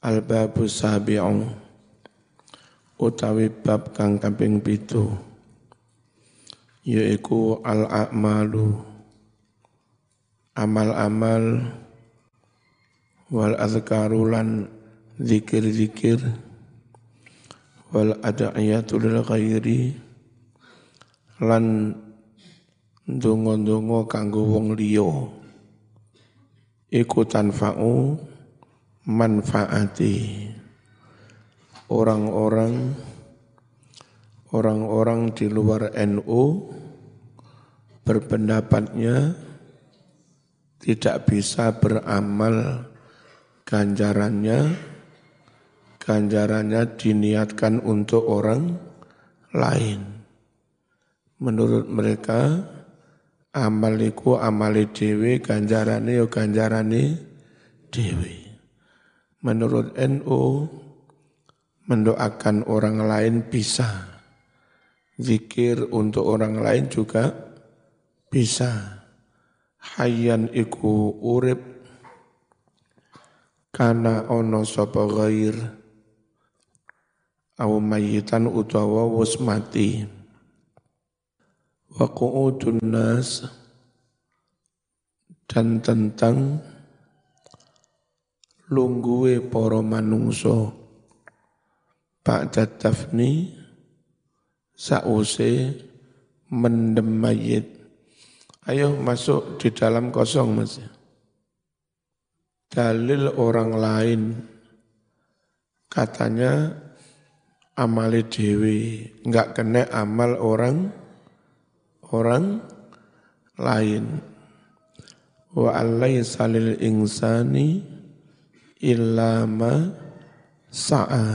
Al-babu sabi'u utawi bab kang kaping pitu yaiku al-a'malu amal-amal wal azkarulan zikir-zikir wal ada'iyatu lil ghairi lan ndonga-ndonga kanggo wong liya. Iku tanfa'u manfaati. Orang-orang orang-orang di luar NU berpendapatnya tidak bisa beramal ganjarannya. Ganjarannya diniatkan untuk orang lain. Menurut mereka amaliku amali dewi ganjarane yo ganjarane dewi menurut NU mendoakan orang lain bisa. Zikir untuk orang lain juga bisa. Hayyan iku urip kana ono sapa ghair au mayitan utawa wis mati wa qu'udun nas dan tentang lungguwe para manungsa. Ba'da tafni sause mendem mayit. Ayo masuk di dalam kosong Mas. Dalil orang lain. Katanya amali dewi enggak kena amal orang orang lain. Wa alaysa lil insani illa ma sa'a.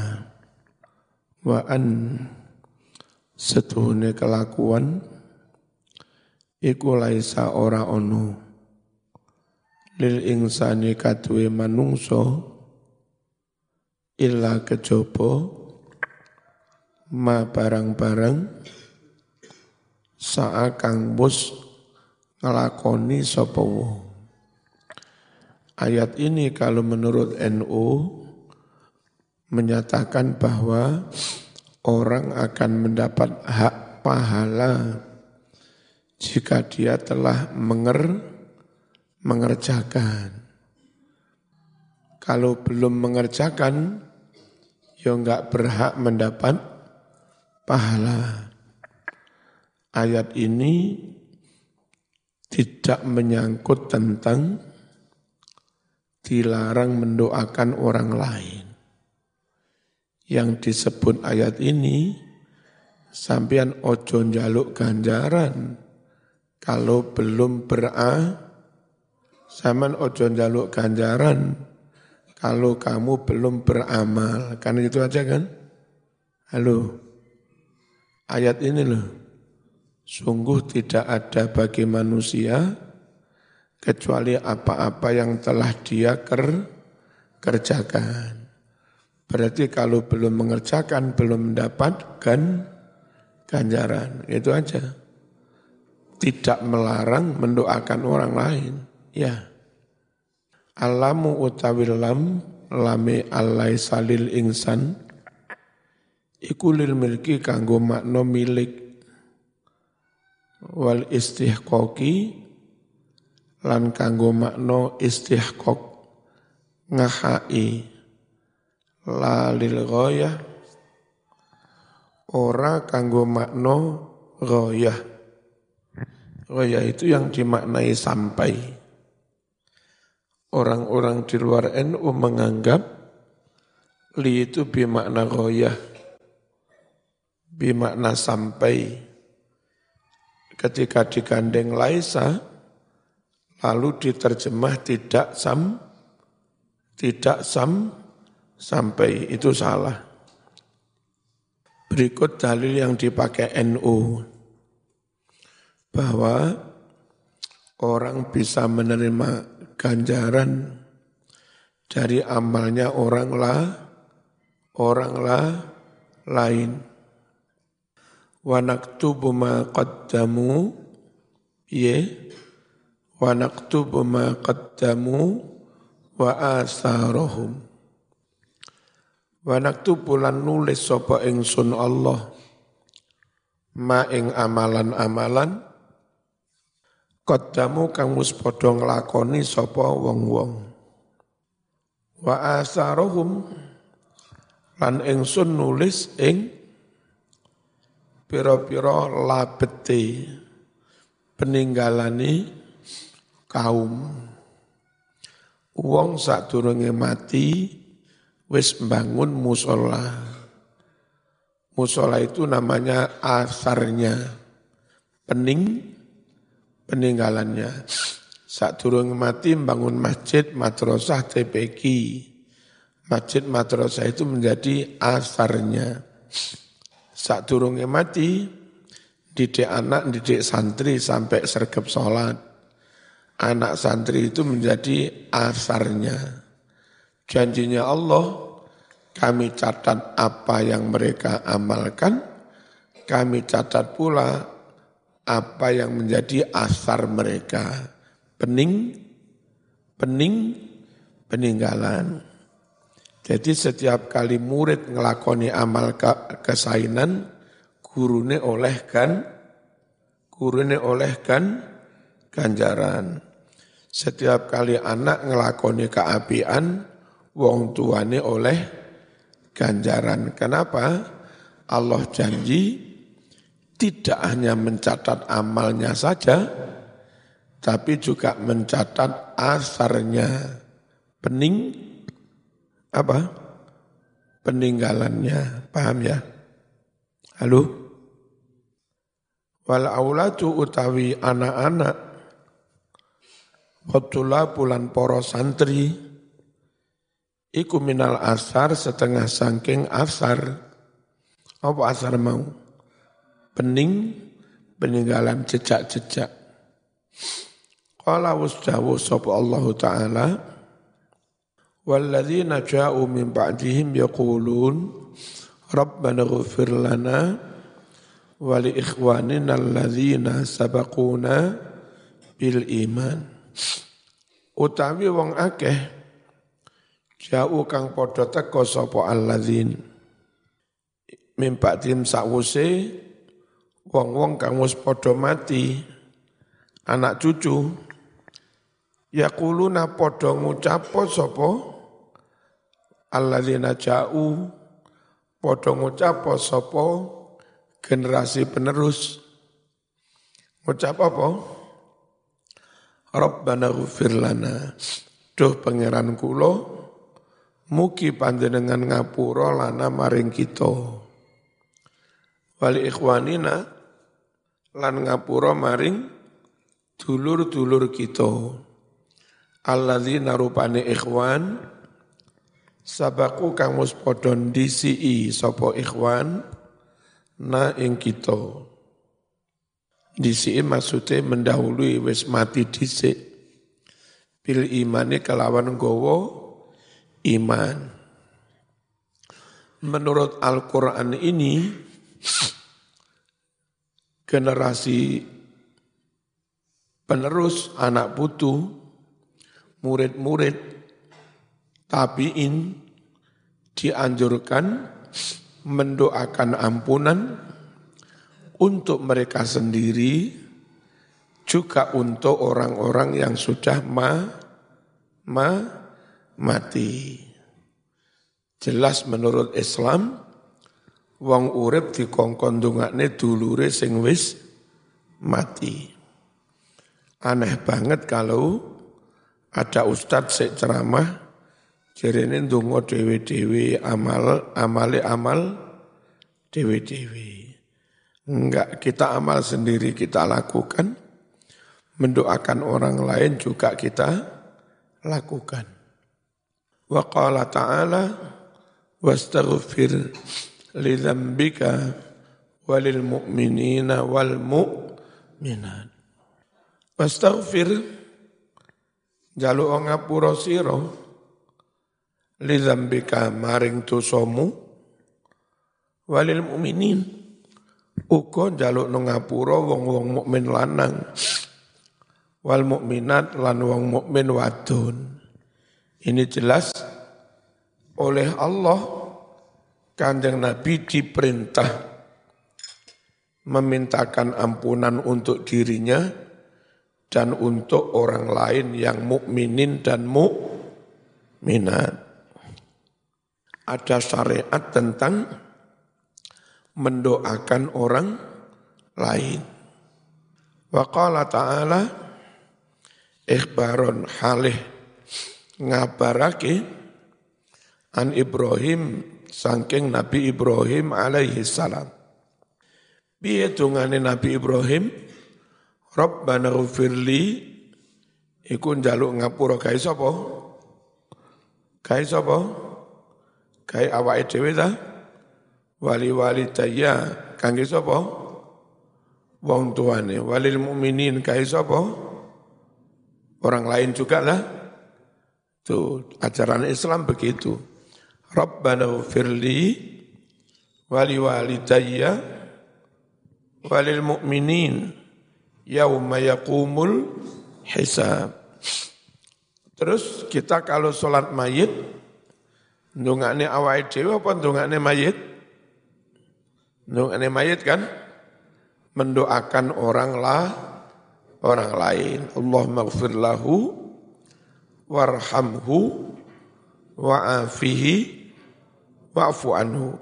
Wa an setuhune kelakuan iku laisa ora ono. Lil insani kadue manungso illa kejaba ma barang-barang sa'a kang bus ngelakoni sapa Ayat ini kalau menurut NU menyatakan bahwa orang akan mendapat hak pahala jika dia telah menger, mengerjakan. Kalau belum mengerjakan, ya enggak berhak mendapat pahala. Ayat ini tidak menyangkut tentang dilarang mendoakan orang lain. Yang disebut ayat ini, sampean ojo njaluk ganjaran. Kalau belum bera zaman ojo njaluk ganjaran. Kalau kamu belum beramal kan itu aja kan? Halo? Ayat ini loh. Sungguh tidak ada bagi manusia kecuali apa-apa yang telah dia ker, kerjakan. Berarti kalau belum mengerjakan, belum mendapatkan ganjaran. Itu aja. Tidak melarang mendoakan orang lain. Ya. Alamu utawil lam, lame alai salil insan, ikulil milki kanggo makno milik wal istihqaqi lan kanggo makna istihqaq ngahai lalil ghayah. Ora kanggo makna ghayah. Ghayah itu yang dimaknai sampai. Orang-orang di luar NU menganggap li itu bimakna ghayah bimakna sampai. Ketika digandeng laisa lalu diterjemah tidak sam tidak sam sampai itu salah. Berikut dalil yang dipakai NU bahwa orang bisa menerima ganjaran dari amalnya orang lah lain. Wa naktubu ma qaddamu ye wa naktubu ma qaddamu wa asarahum Wa naktu bulan nulis sapa ingsun Allah ma ing amalan-amalan Qaddamu kang wis padha nglakoni sapa wong-wong. Wa asarohum lan ingsun nulis ing pira-pira labete peninggalani kaum wong sadurunge mati wis bangun musola musola itu namanya asarnya pening peninggalannya. Saat turun mati bangun masjid, madrasah, TPQ. Masjid madrasah itu menjadi asarnya. Saat turun mati, didik anak, didik santri sampai sergap sholat. Anak santri itu menjadi asarnya. Janjinya Allah, kami catat apa yang mereka amalkan, kami catat pula apa yang menjadi asar mereka. Pening, pening, peninggalan. Jadi setiap kali murid ngelakoni amal ke kesainan, gurune olehkan, gurune olehkan ganjaran. Setiap kali anak ngelakoni keapian, wong tuane oleh ganjaran. Kenapa? Allah janji tidak hanya mencatat amalnya saja, tapi juga mencatat asarnya, pening apa? Peninggalannya, paham ya? Halo? Wal aulatu utawi anak-anak Khotula bulan poro santri Iku minal asar setengah sangking asar Apa asar mau? pening peninggalan jejak-jejak. Qala wasdawu sapa Allah Ta'ala Walladzina ja'u min ba'dihim yaqulun Rabbana ghafir lana wa li ikhwanina alladzina sabaquna bil iman utawi wong akeh jauh kang padha teka sapa alladzin. Min ba'dihim sakwuse wong-wong kang wis padha mati anak cucu yaquluna padha ngucap sapa alladzina ja'u padha ngucap sapa generasi penerus. Ngucap apa Rabbana ghufir lana. Duh pangeran kula mugi panjenengan ngapura lana maring kita. Wali ikhwanina lan ngapura maring dulur-dulur kita. Alladzina rupane ikhwan sabaku wis padha ndisi sapa ikhwan na ing kita ndisi maksude mendahului wis mati dhisik bil imane kelawan gowo iman. Menurut Al-Qur'an ini generasi penerus anak putu, murid-murid, tabiin dianjurkan mendoakan ampunan untuk mereka sendiri juga untuk orang-orang yang sudah ma, ma mati. Jelas menurut Islam wong urip dikongkon dongakne dulure sing wis mati. Aneh banget kalau ada ustadz sik ceramah jarene ndonga dhewe-dhewe amal amale amal dhewe-dhewe. Enggak, kita amal sendiri kita lakukan, mendoakan orang lain juga kita lakukan. Wa qala ta'ala wastaghfir lidzambika walil mu'minina wal mu'minat. Wastaghfir jaluk ngapura sira lidzambika maring dosamu walil mu'minin uga jaluk ngapura wong-wong mukmin lanang wal mukminat lan wong mukmin wadon. Ini jelas oleh Allah Kanjeng Nabi diperintah memintakan ampunan untuk dirinya dan untuk orang lain yang mukminin dan mukminat. Ada syariat tentang mendoakan orang lain. Wa qala ta'ala ikhbaron halih ngabarake an Ibrahim saking Nabi Ibrahim alaihi salam. Piye dungane Nabi Ibrahim? Rabbana ghfirli iku njaluk ngapura gawe sapa? Gawe sapa? Gawe awake dhewe ta? Wali-wali daya kangge sapa? Wong tuane, walil mukminin gawe sapa? Orang lain juga lah. Tuh, ajaran Islam begitu. Rabbana firli wali walidayya walil mu'minin yauma yaqumul hisab. Terus kita kalau sholat mayit, ndongakne awake dhewe apa ndongakne mayit? Ndongakne mayit kan mendoakan orang lah orang lain. Allah maghfir lahu warhamhu wa'afihi wa'fu anhu.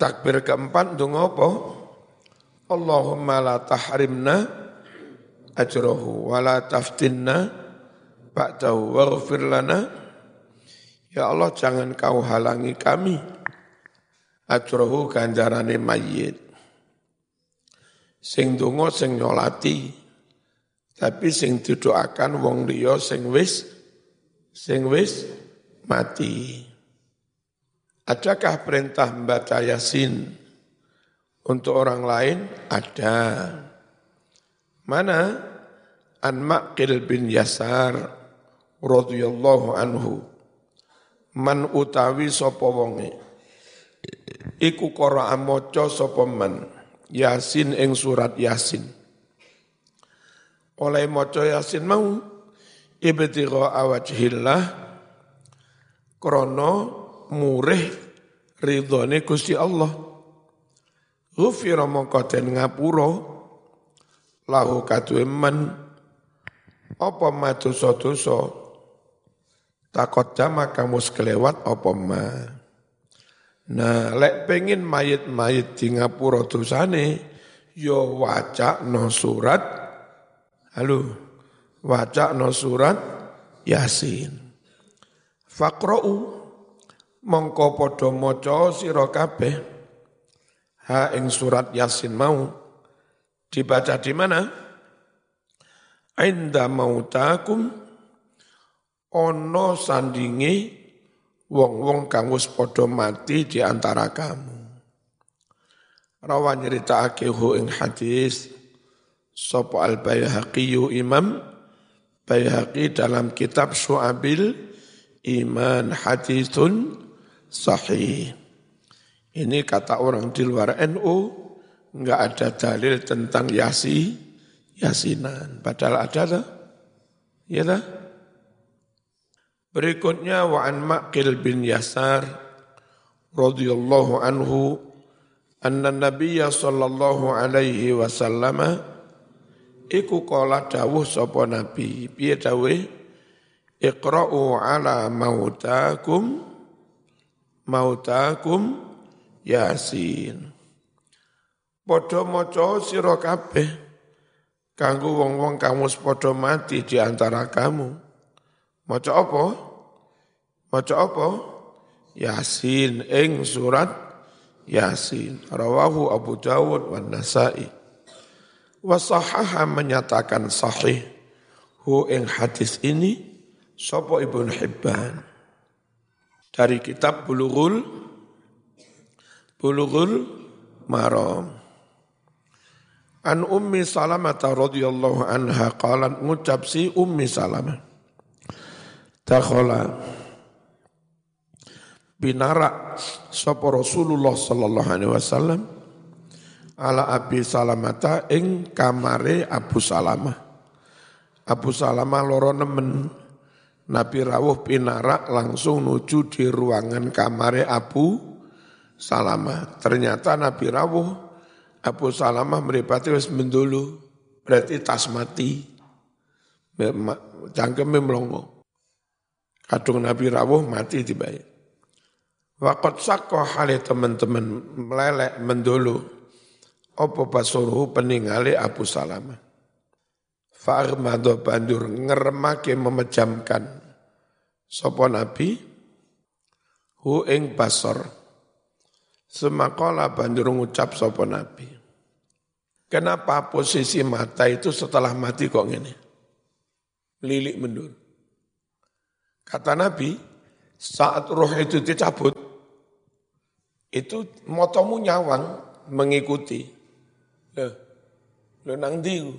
Takbir keempat untuk apa? Allahumma la tahrimna ajrahu wa la taftinna ba'dahu waghfir lana. Ya Allah jangan kau halangi kami ajrahu ganjarane mayit. Sing donga sing nyolati tapi sing didoakan wong liya sing wis sing wis mati. Adakah perintah membaca Yasin untuk orang lain? Ada. Mana? An Maqil bin Yasar radhiyallahu anhu. Man utawi sapa wonge. Iku qira'a maca sapa man Yasin ing surat Yasin. Oleh maca Yasin mau ibtigha awajhillah krana murih ridhone Gusti Allah. Ghufira mongko den ngapura lahu kaduwe men apa madosa-dosa takot jama kamu sekelewat apa ma. Nah, lek pengen mayit-mayit di ngapura dosane, yo wacak no surat, halo, wacak no surat Yasin. Faqra'u mongko padha maca sira kabeh ha ing surat Yasin mau dibaca di mana? Inda mautakum ono sandingi wong-wong kang wis padha mati di antara kamu. Rawan nyeritakake hu ing hadis sapa al Baihaqi Imam Baihaqi dalam kitab Syu'abil Iman hadisun sahih. Ini kata orang di luar NU, enggak ada dalil tentang yasi, yasinan. Padahal ada tak? Ya tak? Berikutnya wa an Maqil bin Yasar radhiyallahu anhu anna nabiyya sallallahu alaihi wasallam iku qala dawuh sapa nabi piye dawuh iqra'u ala mautakum mautakum Yasin. Padha maca sira kabeh kanggo wong-wong kamu padha mati di antara kamu. Maca apa? Maca apa? Yasin ing surat Yasin. Rawahu Abu Dawud wa Nasai. Wasahaha menyatakan sahih hu ing hadis ini sapa Ibnu Hibban dari kitab Bulughul Bulughul Maram. An Ummi Salamah radhiyallahu anha qalat ngucap si Ummi Salamah. Takhala binara sapa Rasulullah sallallahu alaihi wasallam ala Abi Salamata ing kamare Abu Salamah. Abu Salamah loro nemen Nabi rawuh pinarak langsung nuju di ruangan kamare Abu Salamah. Ternyata Nabi rawuh Abu Salamah meripati wis mendulu. Berarti tas mati. Cangkeme melongo. Kadung Nabi rawuh mati tiba Wakot sako hale teman-teman melelek mendulu. Opo basuruhu peninggali Abu Salamah. Fa'armado bandur ngeremake memejamkan. Sopo Nabi hu ing basor. Semakola banjur ngucap sopo Nabi. Kenapa posisi mata itu setelah mati kok gini? Lilik mendur. Kata Nabi, saat roh itu dicabut, itu motomu nyawang mengikuti. Loh, loh nang diu.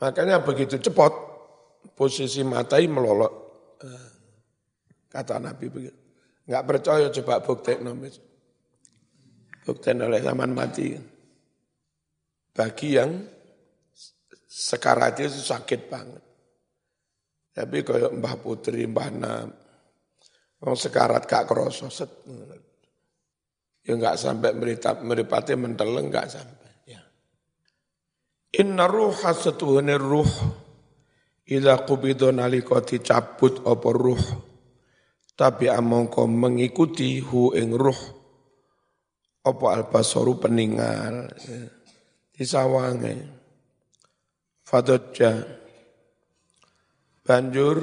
Makanya begitu cepat, posisi matai melolot. Eh, kata Nabi begitu. Enggak percaya coba bukti nomis. Bukti oleh zaman mati. Bagi yang sekarat itu sakit banget. Tapi kalau Mbah Putri, Mbah Nam, Wong sekarat kak kroso set. Ya enggak sampai meritap meripati menteleng enggak sampai. Ya. Inna ruha setuhune ruh Ila kubido naliko dicabut apa ruh tapi amongko mengikuti hu ing ruh apa albasoru peninggal disawange fadotja banjur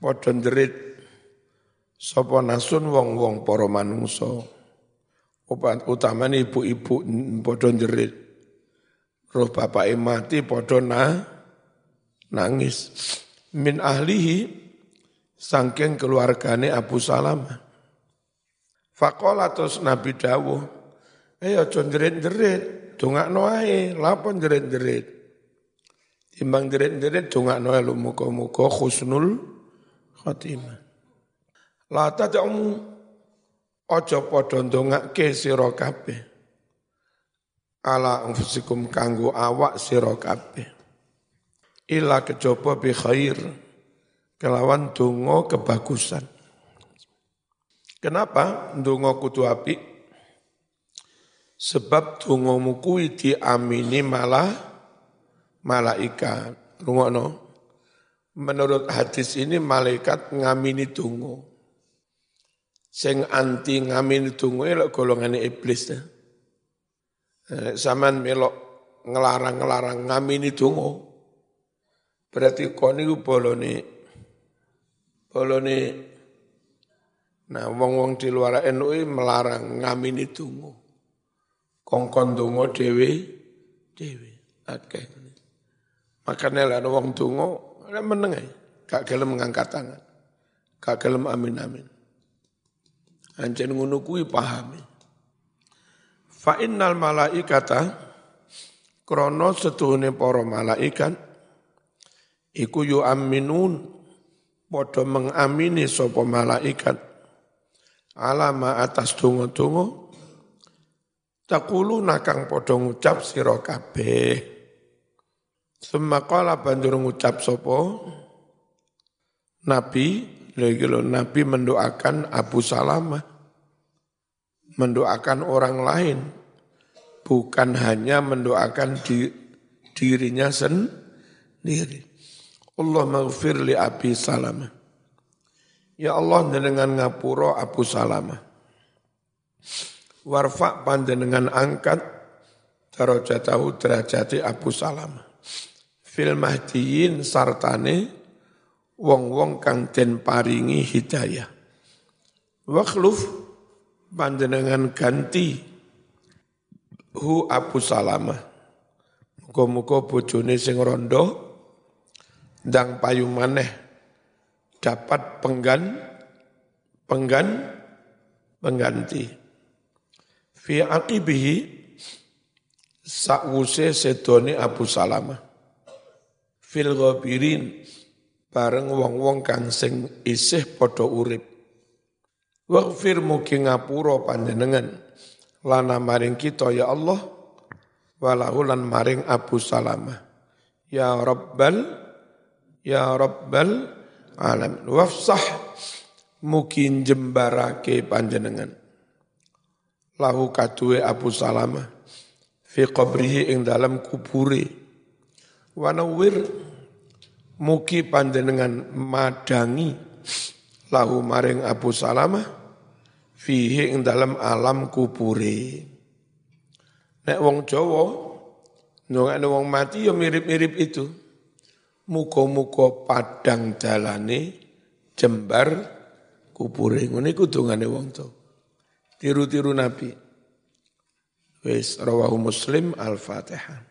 padha nderit sapa nasun wong-wong para manungsa utamane ibu-ibu padha nderit roh bapake mati padha nangis min ahlihi sangking keluargane Abu Salamah. Fakola Nabi Dawuh, ayo aja jerit-jerit, dongakno ae, lapon jerit-jerit. Timbang jerit-jerit dongakno lu muga-muga khusnul khatimah. La tad'u aja padha ndongake sira kabeh. Ala anfusikum kanggo awak sira kabeh. Ila kejaba bi khair kelawan dungo kebagusan. Kenapa dungo kudu api? Sebab dungo mukui diamini malah malaikat. Rungono. Menurut hadis ini malaikat ngamini dungo. Sing anti ngamini dungo itu golongan iblis. Ya. Saman melok ngelarang-ngelarang ngamini dungo. Berarti koni bolone Bolone Nah, wong-wong di luar NU melarang ngamini tungu. Kongkon tungu dewi, dewi. Oke. Makanya lah wong tungu, meneng ya. Gak gelem tangan. Gak gelem amin-amin. Anjen ngono kuwi pahami. Fa innal malaikata krana setuhune para malaikat iku yu aminun Podo mengamini sopo malaikat alama atas tungo-tungo takulu nakang podo ngucap siro kabeh semakala banjur ngucap sopo Nabi lo Nabi mendoakan Abu Salamah mendoakan orang lain bukan hanya mendoakan di, dirinya sendiri Allah maghfir li Abi Salamah. Ya Allah dengan ngapuro Abu Salamah. Warfa panjenengan angkat darajatahu derajati Abu Salamah. Fil mahdiyin sartane wong-wong kang den paringi hidayah. Wakhluf panjenengan ganti hu Abu Salamah. Muga-muga bojone sing rondo dang payu maneh dapat penggan penggan pengganti fi aqibihi sakwuse sedone Abu Salamah fil ghabirin bareng wong-wong kang sing isih padha urip. Waghfir mugi ngapura panjenengan. Lana maring kita ya Allah walahulan maring Abu Salamah. Ya rabbal ya rabbal alamin. Wafsah mungkin jembarake panjenengan. Lahu kaduwe Abu Salamah. Fi qabrihi ing dalam kuburi wanawir mugi panjenengan madangi lahu maring Abu Salamah fihi ing dalam alam kuburi nek wong Jawa nyongane wong mati ya mirip-mirip itu. Muga-muga padang dalane jembar kubure. Ngene iku dongane wong to tiru-tiru nabi. Wis rawahu muslim al-fatihah